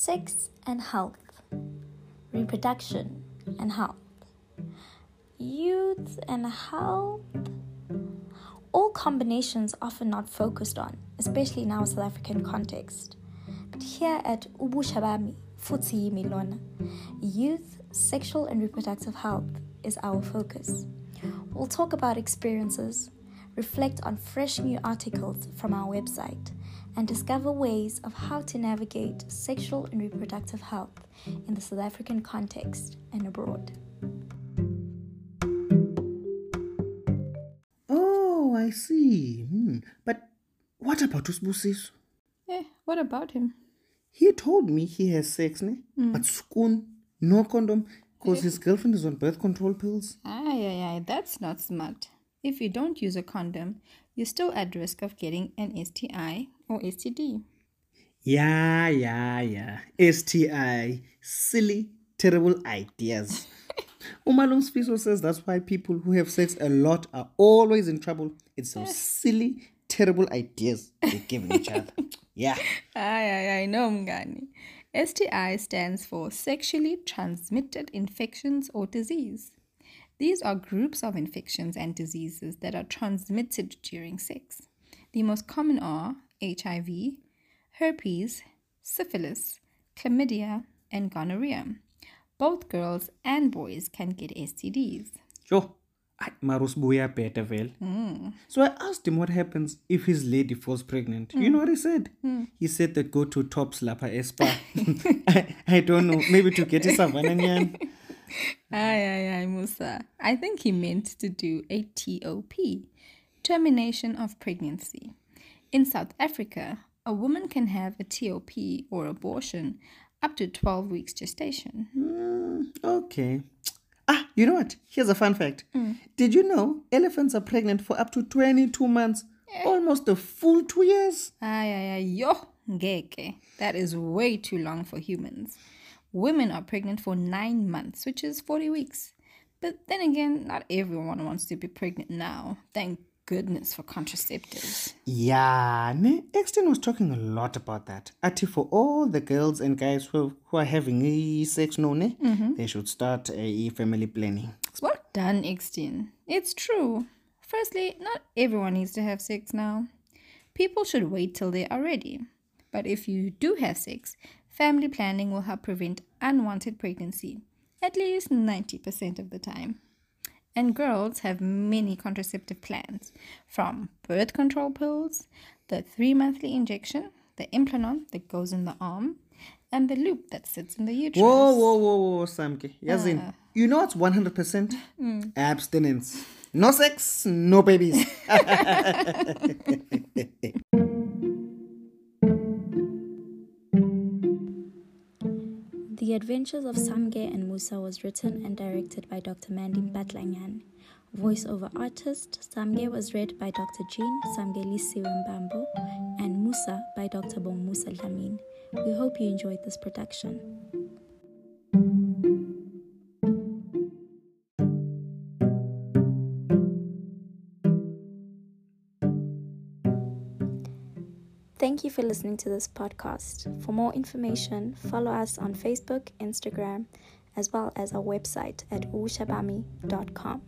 sex and health, reproduction and health, youth and health. All combinations often not focused on, especially in our South African context. But here at Ubushabami, Futsi Milona, youth, sexual and reproductive health is our focus. We'll talk about experiences, reflect on fresh new articles from our website, and discover ways of how to navigate sexual and reproductive health in the South African context and abroad. Oh, I see. Hmm. But what about Usbusiso? Eh, what about him? He told me he has sex, ne? But skoon, no condom, because his girlfriend is on birth control pills. Aye, aye, aye, that's not smart. If you don't use a condom, you're still at risk of getting an STI or STD. Yeah, yeah, yeah. STI. Silly, terrible ideas. Umalung Spiso says that's why people who have sex a lot are always in trouble. It's those silly, terrible ideas they're giving each other. Yeah. I, aye, aye, no, Mgani. STI stands for sexually transmitted infections or disease. These are groups of infections and diseases that are transmitted during sex. The most common are HIV, herpes, syphilis, chlamydia, and gonorrhea. Both girls and boys can get STDs. Sure. Ay, Marus Buya better well. Hmm. So I asked him what happens if his lady falls pregnant. You hmm. know what he said? Hmm. He said that go to Tops Lapa Espa. I, I don't know. Maybe to get his Savannah. Aye, aye, aye, Musa. I think he meant to do a TOP, termination of pregnancy. In South Africa, a woman can have a TOP or abortion up to 12 weeks gestation. Hmm, okay. Ah, you know what? Here's a fun fact. Mm. Did you know elephants are pregnant for up to 22 months? Eh. Almost a full two years. Aye, aye, aye, yo, ngeke. That is way too long for humans. Women are pregnant for nine months, which is 40 weeks. But then again, not everyone wants to be pregnant now. Thank goodness for contraceptives. Yeah, ne? Exton was talking a lot about that. Ati for all the girls and guys who, who are having e sex no ne, mm-hmm. they should start a family planning. Well done, Extin. It's true. Firstly, not everyone needs to have sex now. People should wait till they are ready. But if you do have sex, family planning will help prevent unwanted pregnancy, at least 90% of the time. And girls have many contraceptive plans, from birth control pills, the three monthly injection, the implanon that goes in the arm, and the loop that sits in the uterus. Whoa, whoa, whoa, whoa, Samke. Yazin, ah. you know what's 100%? Hmm. Abstinence. No sex, no babies. The Adventures of Samge and Musa was written and directed by Dr. Mandy Batlanyan. Voiceover artist Samge was read by Dr. Jean Samgelisi Mbambo and Musa by Dr. Bong Musa Lamin. We hope you enjoyed this production. Thank you for listening to this podcast. For more information, follow us on Facebook, Instagram, as well as our website at ushabami.com.